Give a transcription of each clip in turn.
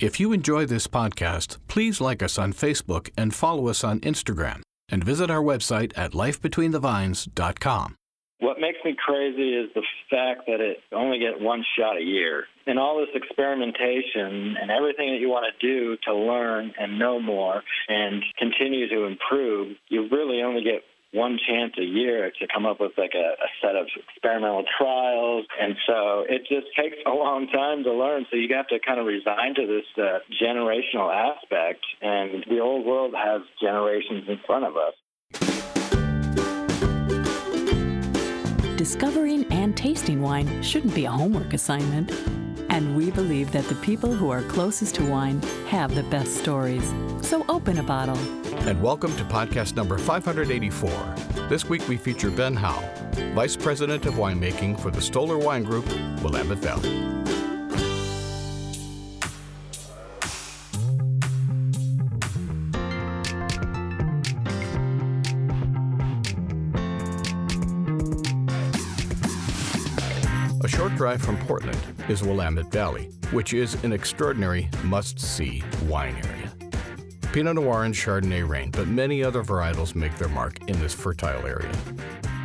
If you enjoy this podcast, please like us on Facebook and follow us on Instagram and visit our website at lifebetweenthevines.com. What makes me crazy is the fact that it only get one shot a year. And all this experimentation and everything that you want to do to learn and know more and continue to improve, you really only get one chance a year to come up with like a, a, set of experimental trials. And so it just takes a long time to learn. So you have to kind of resign to this uh, generational aspect. And the old world has generations in front of us. Discovering and tasting wine shouldn't be a homework assignment. And we believe that the people who are closest to wine have the best stories. So open a bottle. And welcome to podcast number 584. This week we feature Ben Howe, Vice President of Winemaking for the Stoller Wine Group, Willamette Valley. A short drive from Portland is Willamette Valley, which is an extraordinary must see wine area. Pinot Noir and Chardonnay reign, but many other varietals make their mark in this fertile area.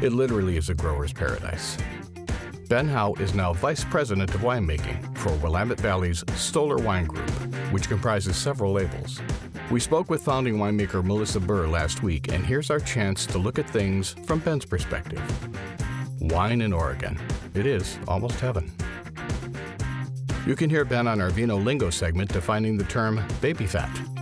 It literally is a grower's paradise. Ben Howe is now Vice President of Winemaking for Willamette Valley's Stoller Wine Group, which comprises several labels. We spoke with founding winemaker Melissa Burr last week, and here's our chance to look at things from Ben's perspective. Wine in Oregon. It is almost heaven. You can hear Ben on our Vino Lingo segment defining the term baby fat.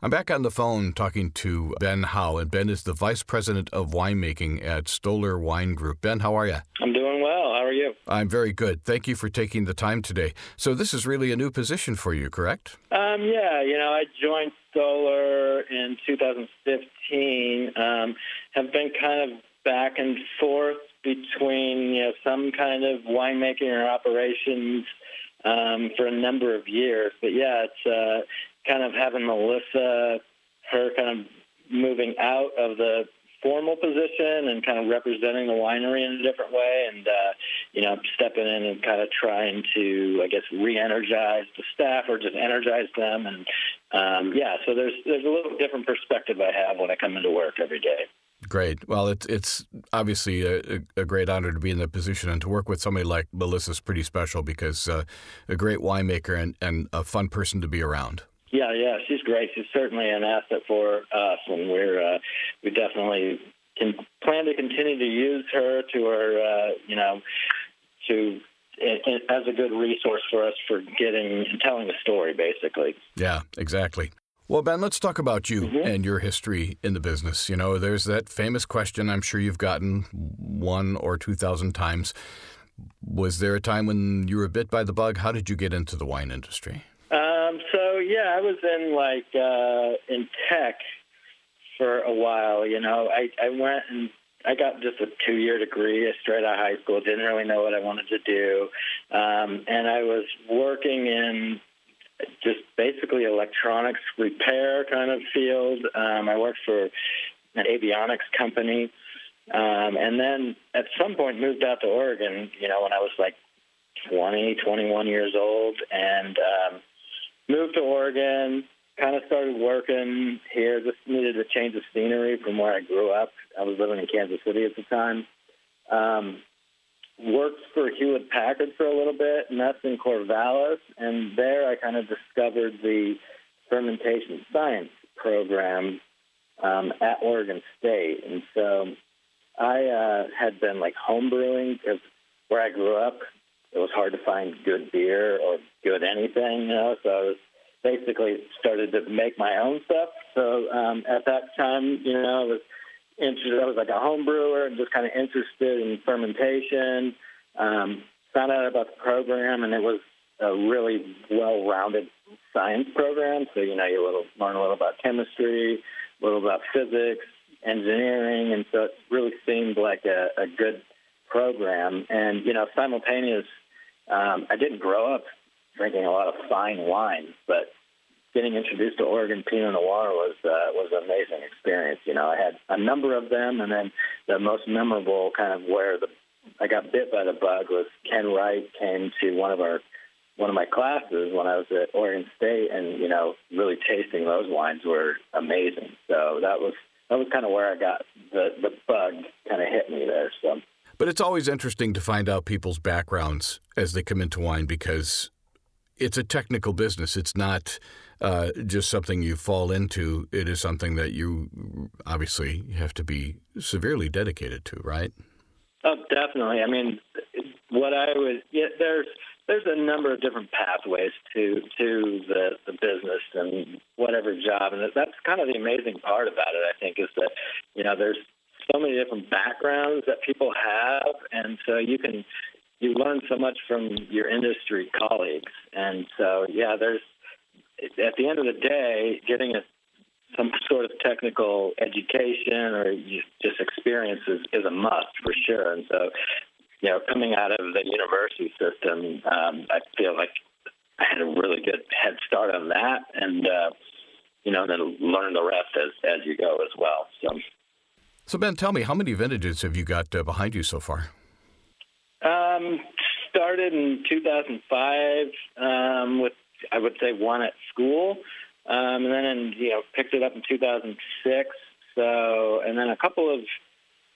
I'm back on the phone talking to Ben Howe, and Ben is the Vice President of Winemaking at Stoller Wine Group. Ben, how are you? I'm doing well. How are you? I'm very good. Thank you for taking the time today. So, this is really a new position for you, correct? Um, yeah, you know, I joined Stoller in 2015. Um, have been kind of back and forth between you know some kind of winemaking or operations um, for a number of years. But yeah, it's uh, kind of having Melissa, her kind of moving out of the formal position and kind of representing the winery in a different way and uh, you know stepping in and kind of trying to I guess re-energize the staff or just energize them and um, yeah so there's there's a little different perspective I have when I come into work every day. Great. Well, it's it's obviously a, a, great honor to be in that position and to work with somebody like Melissa is pretty special because uh, a great winemaker and, and a fun person to be around. Yeah, yeah, she's great. She's certainly an asset for us, and we're uh, we definitely can plan to continue to use her to our, uh, you know, to as a good resource for us for getting and telling the story, basically. Yeah, exactly. Well, Ben, let's talk about you mm-hmm. and your history in the business. You know, there's that famous question I'm sure you've gotten one or two thousand times. Was there a time when you were bit by the bug? How did you get into the wine industry? Yeah, I was in like uh, in tech for a while. You know, I I went and I got just a two year degree straight out of high school. Didn't really know what I wanted to do, um, and I was working in just basically electronics repair kind of field. Um, I worked for an avionics company, um, and then at some point moved out to Oregon. You know, when I was like 20, 21 years old, and um, moved to Oregon. Kind of started working here. Just needed a change of scenery from where I grew up. I was living in Kansas City at the time. Um, worked for Hewlett Packard for a little bit, and that's in Corvallis. And there I kind of discovered the fermentation science program um, at Oregon State. And so I uh, had been like homebrewing because where I grew up, it was hard to find good beer or good anything, you know. So I was basically started to make my own stuff. So um, at that time, you know, I was interested. I was like a home brewer and just kind of interested in fermentation. Um, found out about the program, and it was a really well-rounded science program. So you know, you little, learn a little about chemistry, a little about physics, engineering, and so it really seemed like a, a good program. And you know, simultaneous. Um, I didn't grow up drinking a lot of fine wine, but getting introduced to Oregon Pinot Noir was uh, was an amazing experience. You know, I had a number of them, and then the most memorable, kind of where the I got bit by the bug was Ken Wright came to one of our one of my classes when I was at Oregon State, and you know, really tasting those wines were amazing. So that was that was kind of where I got the the bug kind of hit me there. So. But it's always interesting to find out people's backgrounds as they come into wine because it's a technical business. It's not uh, just something you fall into. It is something that you obviously have to be severely dedicated to, right? Oh, definitely. I mean, what I was yeah, there's there's a number of different pathways to to the the business and whatever job, and that's kind of the amazing part about it. I think is that you know there's so many different backgrounds that people have, and so you can you learn so much from your industry colleagues. And so, yeah, there's at the end of the day, getting a, some sort of technical education or just experience is, is a must for sure. And so, you know, coming out of the university system, um, I feel like I had a really good head start on that, and uh, you know, then learn the rest as as you go as well. So. So Ben, tell me, how many vintages have you got uh, behind you so far? Um, started in 2005 um, with, I would say, one at school, um, and then you know picked it up in 2006. So, and then a couple of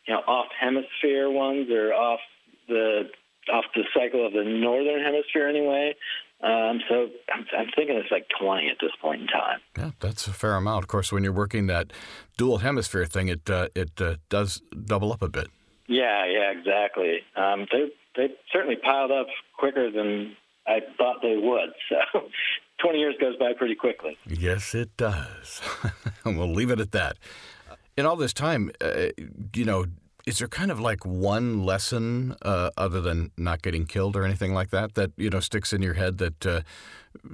you know off hemisphere ones or off the off the cycle of the northern hemisphere anyway. Um, so I'm, I'm, thinking it's like 20 at this point in time. Yeah, that's a fair amount. Of course, when you're working that dual hemisphere thing, it uh, it uh, does double up a bit. Yeah, yeah, exactly. Um, they they certainly piled up quicker than I thought they would. So, 20 years goes by pretty quickly. Yes, it does. we'll leave it at that. In all this time, uh, you know, is there kind of like one lesson uh, other than not getting killed or anything like that that you know sticks in your head that uh,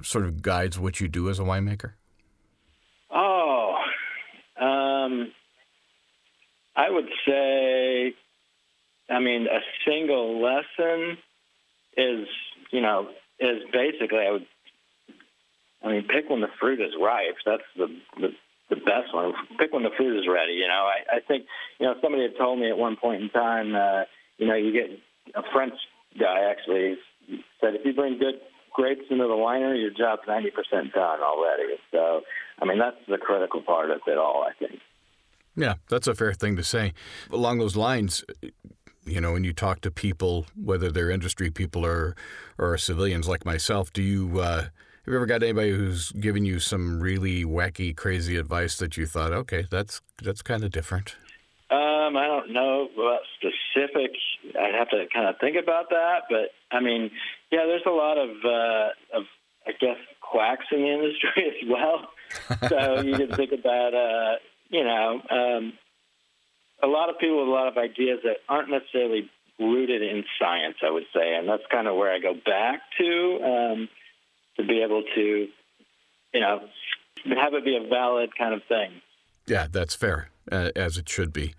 sort of guides what you do as a winemaker? Oh, um, I would say I mean, a single lesson is, you know, is basically I would. I mean, pick when the fruit is ripe. That's the the, the best one. Pick when the fruit is ready. You know, I, I think you know somebody had told me at one point in time. Uh, you know, you get a French guy actually said if you bring good grapes into the winery, your job's ninety percent done already. So, I mean, that's the critical part of it all. I think. Yeah, that's a fair thing to say. Along those lines, you know, when you talk to people, whether they're industry people or or civilians like myself, do you uh, have you ever got anybody who's given you some really wacky, crazy advice that you thought, okay, that's that's kind of different? Um, I don't know about specific. I'd have to kind of think about that, but I mean, yeah, there's a lot of uh, of I guess quacks in the industry as well. so you can think about, uh, you know, um, a lot of people with a lot of ideas that aren't necessarily rooted in science, I would say, and that's kind of where I go back to um, to be able to, you know, have it be a valid kind of thing. Yeah, that's fair, uh, as it should be.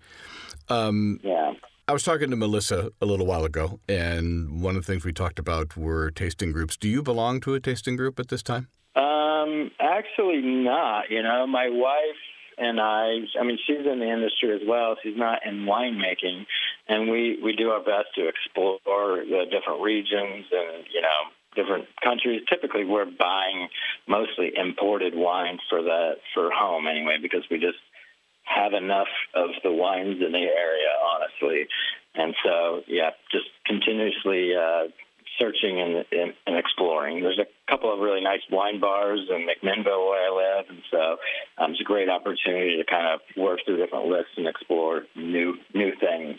Um, yeah. I was talking to Melissa a little while ago, and one of the things we talked about were tasting groups. Do you belong to a tasting group at this time? Um, actually, not. You know, my wife and I, I mean, she's in the industry as well. She's not in winemaking, and we we do our best to explore the different regions and you know different countries. Typically, we're buying mostly imported wines for that for home anyway, because we just have enough of the wines in the area, honestly. And so, yeah, just continuously uh, searching and, and, and, exploring. There's a couple of really nice wine bars in McMinnville where I live, and so um, it's a great opportunity to kind of work through different lists and explore new new things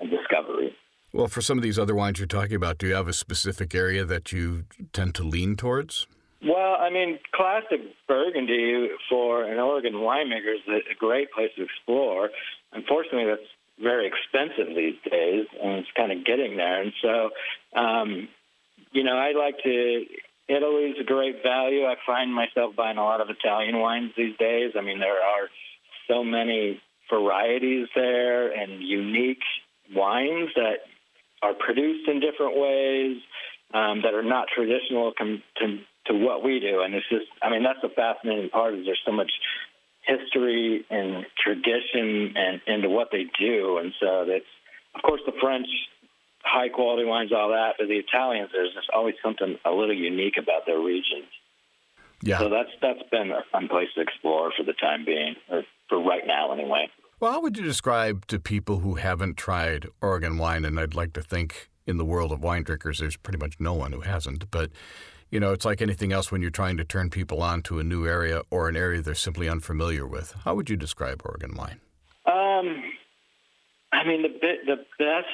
and discovery. Well, for some of these other wines you're talking about, do you have a specific area that you tend to lean towards? Well, I mean, classic Burgundy for an Oregon winemaker is a great place to explore. Unfortunately, that's very expensive these days, and it's kind of getting there. And so, um, you know, I like to. Italy's a great value. I find myself buying a lot of Italian wines these days. I mean, there are so many varieties there and unique wines that are produced in different ways um, that are not traditional com- to, to what we do. And it's just, I mean, that's the fascinating part is there's so much history and tradition and into what they do. And so that's, of course, the French high quality wines, all that. But the Italians, there's just always something a little unique about their regions. Yeah. So that's that's been a fun place to explore for the time being, or for right now anyway. Well, how would you describe to people who haven't tried Oregon wine? And I'd like to think in the world of wine drinkers, there's pretty much no one who hasn't. But you know, it's like anything else when you're trying to turn people on to a new area or an area they're simply unfamiliar with. How would you describe Oregon wine? Um, I mean, the the best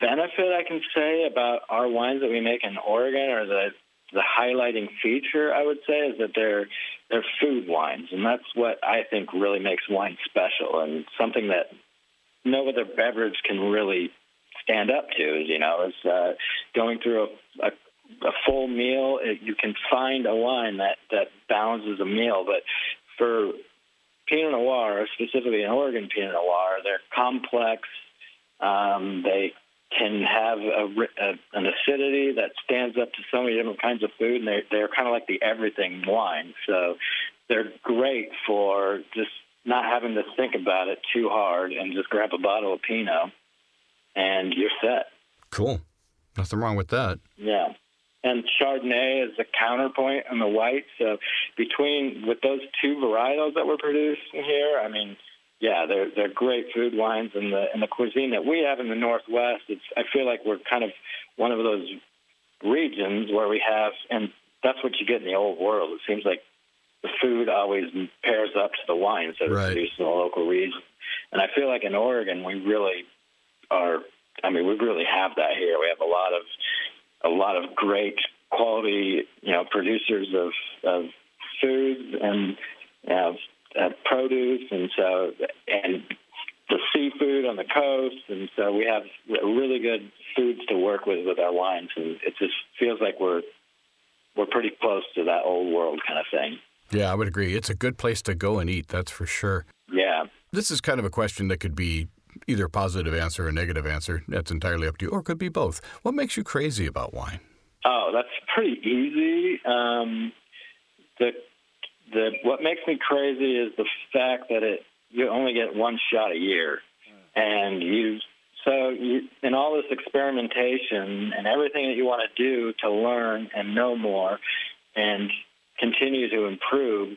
benefit I can say about our wines that we make in Oregon, or the the highlighting feature, I would say, is that they're they're food wines, and that's what I think really makes wine special, and something that no other beverage can really stand up to. Is you know, is uh, going through a, a a full meal. It, you can find a wine that that balances a meal, but for Pinot Noir, specifically an Oregon Pinot Noir, they're complex. Um, they can have a, a, an acidity that stands up to so many different kinds of food, and they're they're kind of like the everything wine. So they're great for just not having to think about it too hard, and just grab a bottle of Pinot, and you're set. Cool. Nothing wrong with that. Yeah. And Chardonnay is the counterpoint on the white. So between with those two varietals that we're producing here, I mean, yeah, they're they're great food wines, and the and the cuisine that we have in the Northwest. It's I feel like we're kind of one of those regions where we have, and that's what you get in the old world. It seems like the food always pairs up to the wines that are Right. produced in the local region, and I feel like in Oregon we really are. I mean, we really have that here. We have a lot of a lot of great quality, you know, producers of of foods and you know, uh, produce, and so and the seafood on the coast, and so we have really good foods to work with with our wines, and it just feels like we're we're pretty close to that old world kind of thing. Yeah, I would agree. It's a good place to go and eat, that's for sure. Yeah. This is kind of a question that could be either a positive answer or a negative answer. That's entirely up to you, or it could be both. What makes you crazy about wine? Oh, that's pretty easy. Um, the the what makes me crazy is the fact that it you only get one shot a year, and you so you, in all this experimentation and everything that you want to do to learn and know more and continue to improve,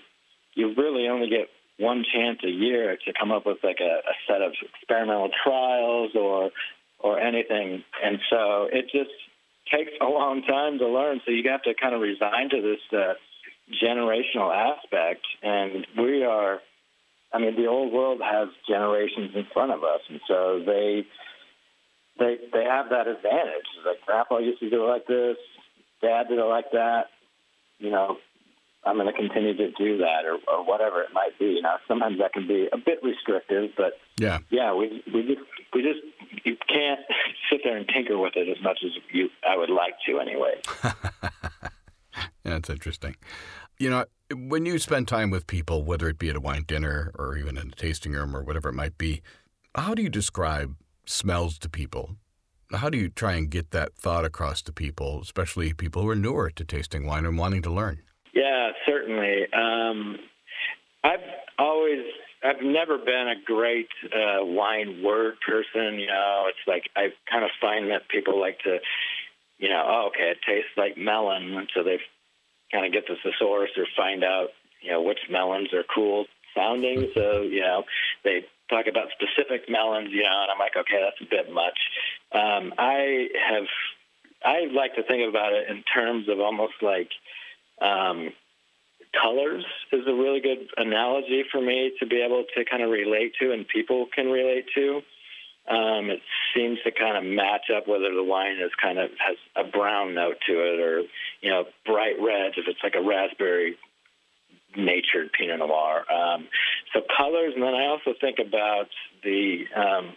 you really only get one chance a year to come up with like a, a set of experimental trials or or anything, and so it just takes a long time to learn. So you have to kind of resign to this uh, generational aspect, and we are. I mean, the old world has generations in front of us, and so they they they have that advantage. Like Grandpa used to do it like this, Dad did it like that. You know, I'm going to continue to do that, or, or whatever it might be. You know, sometimes that can be a bit restrictive, but Yeah. yeah, we we just we just you can't sit there and tinker with it as much as you I would like to anyway. That's interesting. You know, when you spend time with people, whether it be at a wine dinner or even in a tasting room or whatever it might be, how do you describe smells to people? How do you try and get that thought across to people, especially people who are newer to tasting wine and wanting to learn? Yeah, certainly. Um, I've always, I've never been a great uh, wine word person. You know, it's like I kind of find that people like to, you know, oh, okay, it tastes like melon, so they kind of get to the thesaurus or find out, you know, which melons are cool sounding. So, you know, they talk about specific melons, you know, and I'm like, okay, that's a bit much. Um, I have, I like to think about it in terms of almost like um, colors is a really good analogy for me to be able to kind of relate to and people can relate to. Um, it seems to kind of match up whether the wine is kind of has a brown note to it or, you know, bright reds if it's like a raspberry natured Pinot Noir. Um, so colors, and then I also think about the um,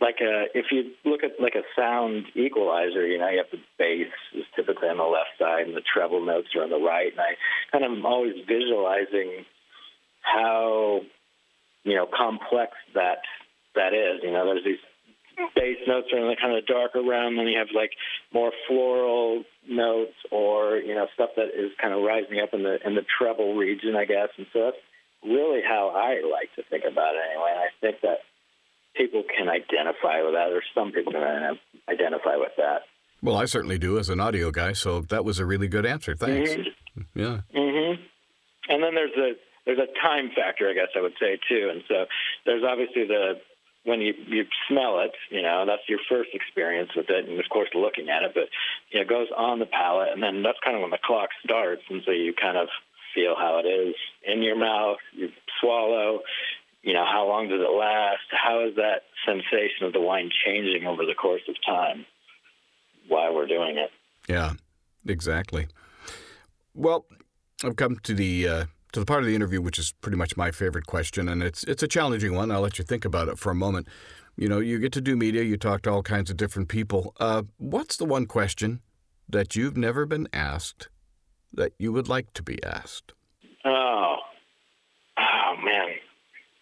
like a if you look at like a sound equalizer, you know, you have the bass is typically on the left side and the treble notes are on the right, and I kind of am always visualizing how you know complex that that is. You know, there's these bass notes are in the kind of darker realm, and you have like more floral notes or you know stuff that is kind of rising up in the in the treble region, I guess. And so that's really how I like to think about it anyway. And I think that people can identify with that, or some people can identify with that. Well, I certainly do as an audio guy, so that was a really good answer. Thanks. Mm-hmm. Yeah. Mhm. And then there's a there's a time factor, I guess I would say too. And so there's obviously the when you you smell it, you know, that's your first experience with it, and of course looking at it. But you know, it goes on the palate, and then that's kind of when the clock starts, and so you kind of feel how it is in your mouth. You swallow. You know, how long does it last? How is that sensation of the wine changing over the course of time? Why we're doing it? Yeah, exactly. Well, I've come to the uh, to the part of the interview which is pretty much my favorite question, and it's it's a challenging one. I'll let you think about it for a moment. You know, you get to do media, you talk to all kinds of different people. Uh, what's the one question that you've never been asked that you would like to be asked? Oh, oh man.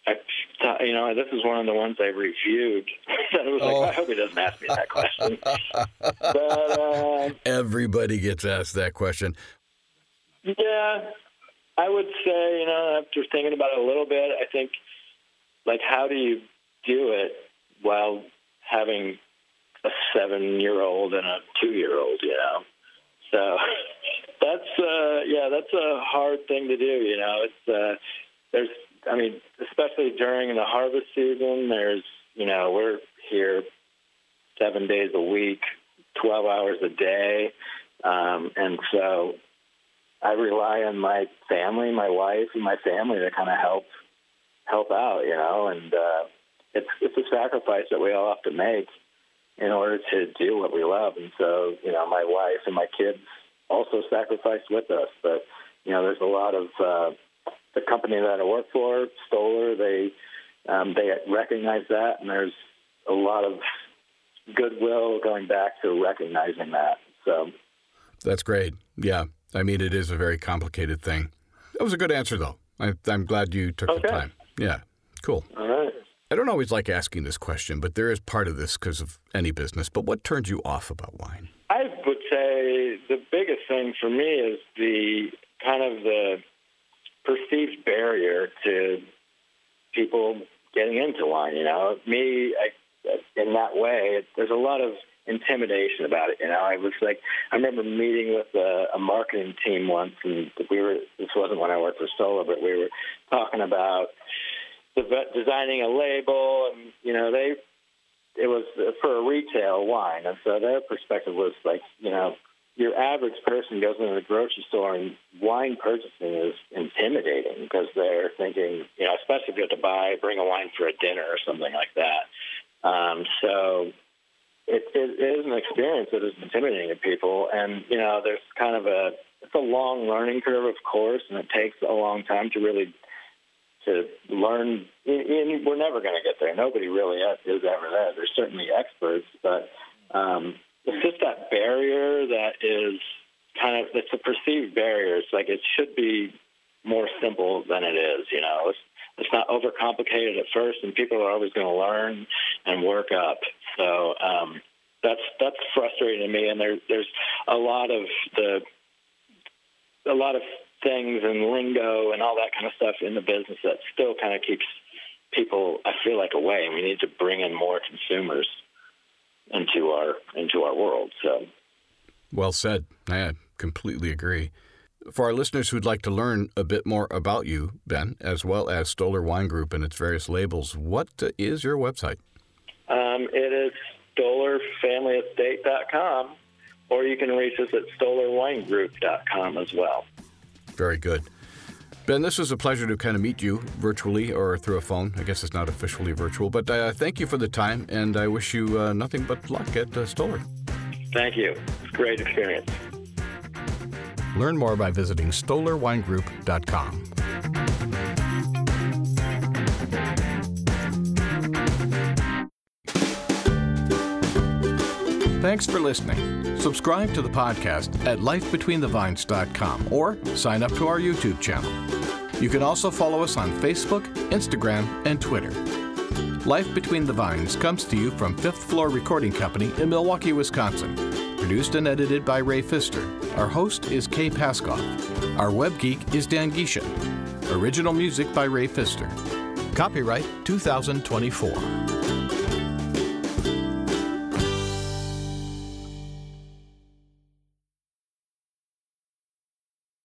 I thought, you know, this is one of the ones I reviewed. that was like, Oh. I hope he doesn't ask me that question. but uh, Everybody gets asked that question. yeah, I would say, you know, after thinking about it a little bit, I think, like, how do you do it while having a seven-year-old and a two-year-old? You know, so that's uh, yeah, that's a hard thing to do. You know, it's uh, there's, I mean, especially during the harvest season, there's, you know, we're here seven days a week, twelve hours a day, um, and so I rely on my family, my wife, and my family to kind of help help out, you know, and uh, it's it's a sacrifice that we all have to make in order to do what we love. And so, you know, my wife and my kids also sacrificed with us. But you know, there's a lot of uh, the company that I work for, Stoller. They um, they recognize that, and there's a lot of goodwill going back to recognizing that. So. That's great. Yeah. I mean, it is a very complicated thing. That was a good answer, though. I, I'm glad you took the time. Yeah. Cool. All right. I don't always like asking this question, but there is part of this because of any business. But what turns you off about wine? I would say the biggest thing for me is the kind of the perceived barrier to people getting into wine. You know, me I, in that way, there's a lot of intimidation about it. You know, I was like, I remember meeting with a, a marketing team once, and we were. This wasn't when I worked for Stoller, but we were talking about deve- designing a label, and you know, they it was for a retail wine, and so their perspective was like, you know, your average person goes into the grocery store and wine purchasing is intimidating because they're thinking, you know, especially if you have to buy, bring a wine for a dinner or something like that. Um, so it, it is an experience that is intimidating to people, and you know, there's kind of a it's a long learning curve, of course, and it takes a long time to really to learn. And we're never going to get there. Nobody really is ever there. There's certainly experts, but um, it's just that barrier that is kind of it's a perceived barrier. It's like it should be more simple than it is. You know, it's it's not overcomplicated at first, and people are always going to learn and work up. So um, that's that's frustrating to me. And there, there's a lot of the a lot of things and lingo and all that kind of stuff in the business that still kind of keeps people, I feel like, away. And we need to bring in more consumers into our into our world. So Well said. I completely agree. For our listeners who'd like to learn a bit more about you, Ben, as well as Stoller Wine Group and its various labels, what uh, your website? um, it is StollerFamilyEstate.com, or you can reach us at StollerWineGroup.com as well. Very good. Ben, this was a pleasure to kind of meet you virtually or through a phone. I guess it's not officially virtual, but uh, thank you for the time, and I wish you uh, nothing but luck at uh, Stoller. Thank you. It's a great experience. Learn more by visiting StollerWineGroup.com. Thanks for listening. Subscribe to the podcast at lifebetweenthevines.com or sign up to our YouTube channel. You can also follow us on Facebook, Instagram, and Twitter. Life Between the Vines comes to you from Fifth Floor Recording Company in Milwaukee, Wisconsin. Produced and edited by Ray Pfister. Our host is Kay Paskoff. Our web geek is Dan Gisha. Original music by Ray Pfister. Copyright 2024.